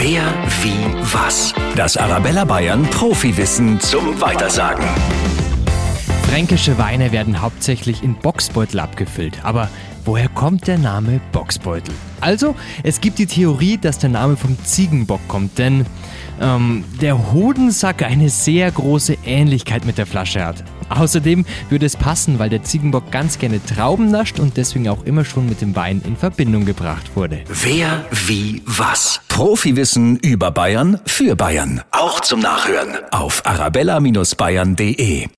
Wer, wie, was? Das Arabella Bayern Profiwissen zum Weitersagen. Fränkische Weine werden hauptsächlich in Boxbeutel abgefüllt. Aber woher kommt der Name Boxbeutel? Also, es gibt die Theorie, dass der Name vom Ziegenbock kommt, denn ähm, der Hodensack eine sehr große Ähnlichkeit mit der Flasche hat. Außerdem würde es passen, weil der Ziegenbock ganz gerne Trauben nascht und deswegen auch immer schon mit dem Wein in Verbindung gebracht wurde. Wer, wie, was? Profiwissen über Bayern für Bayern. Auch zum Nachhören auf arabella-bayern.de.